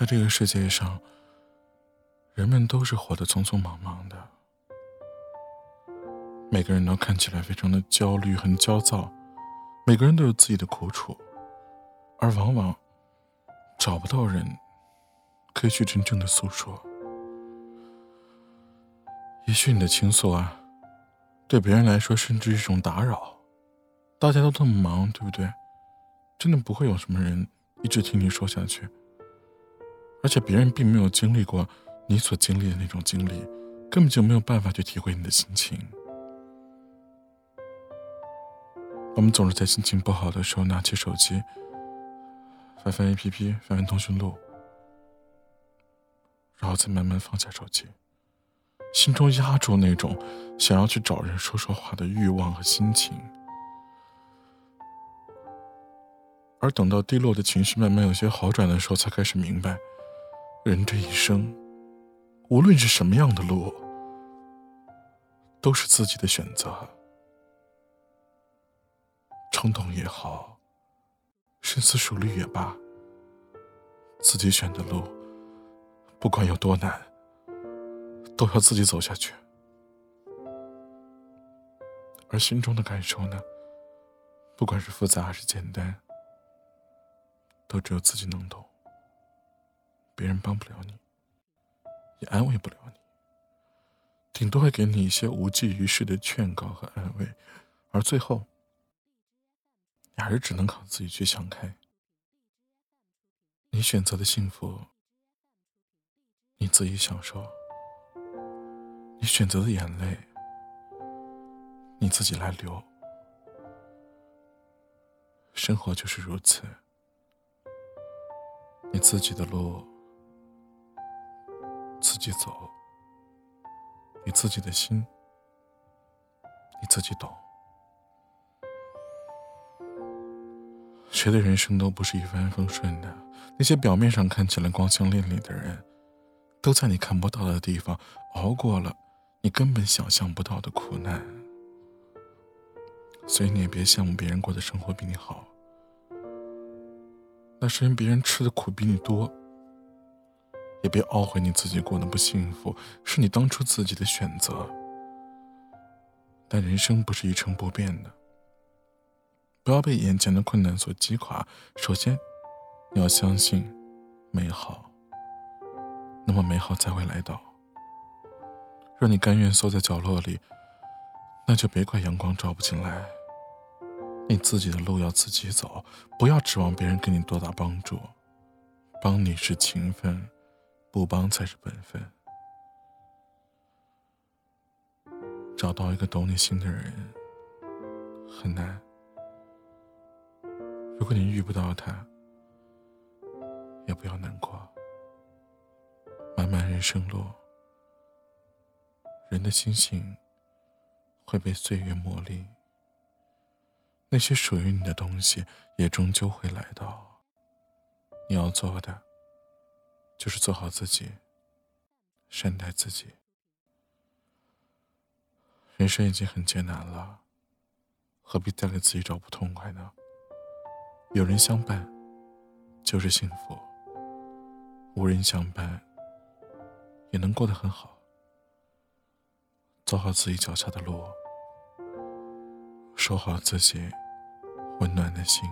在这个世界上，人们都是活得匆匆忙忙的，每个人都看起来非常的焦虑、很焦躁，每个人都有自己的苦楚，而往往找不到人可以去真正的诉说。也许你的倾诉啊，对别人来说甚至是一种打扰。大家都这么忙，对不对？真的不会有什么人一直听你说下去。而且别人并没有经历过你所经历的那种经历，根本就没有办法去体会你的心情。我们总是在心情不好的时候拿起手机，翻翻 APP，翻翻通讯录，然后再慢慢放下手机，心中压住那种想要去找人说说话的欲望和心情。而等到低落的情绪慢慢有些好转的时候，才开始明白。人这一生，无论是什么样的路，都是自己的选择。冲动也好，深思熟虑也罢，自己选的路，不管有多难，都要自己走下去。而心中的感受呢，不管是复杂还是简单，都只有自己能懂。别人帮不了你，也安慰不了你，顶多会给你一些无济于事的劝告和安慰，而最后，你还是只能靠自己去想开。你选择的幸福，你自己享受；你选择的眼泪，你自己来流。生活就是如此，你自己的路。自己走，你自己的心，你自己懂。谁的人生都不是一帆风顺的，那些表面上看起来光鲜亮丽的人，都在你看不到的地方熬过了你根本想象不到的苦难。所以你也别羡慕别人过的生活比你好，那是因为别人吃的苦比你多。也别懊悔你自己过得不幸福，是你当初自己的选择。但人生不是一成不变的，不要被眼前的困难所击垮。首先，你要相信美好，那么美好才会来到。若你甘愿缩在角落里，那就别怪阳光照不进来。你自己的路要自己走，不要指望别人给你多大帮助。帮你是情分。不帮才是本分。找到一个懂你心的人很难。如果你遇不到他，也不要难过。漫漫人生路，人的心性会被岁月磨砺。那些属于你的东西，也终究会来到。你要做的。就是做好自己，善待自己。人生已经很艰难了，何必再给自己找不痛快呢？有人相伴，就是幸福；无人相伴，也能过得很好。走好自己脚下的路，守好自己温暖的心。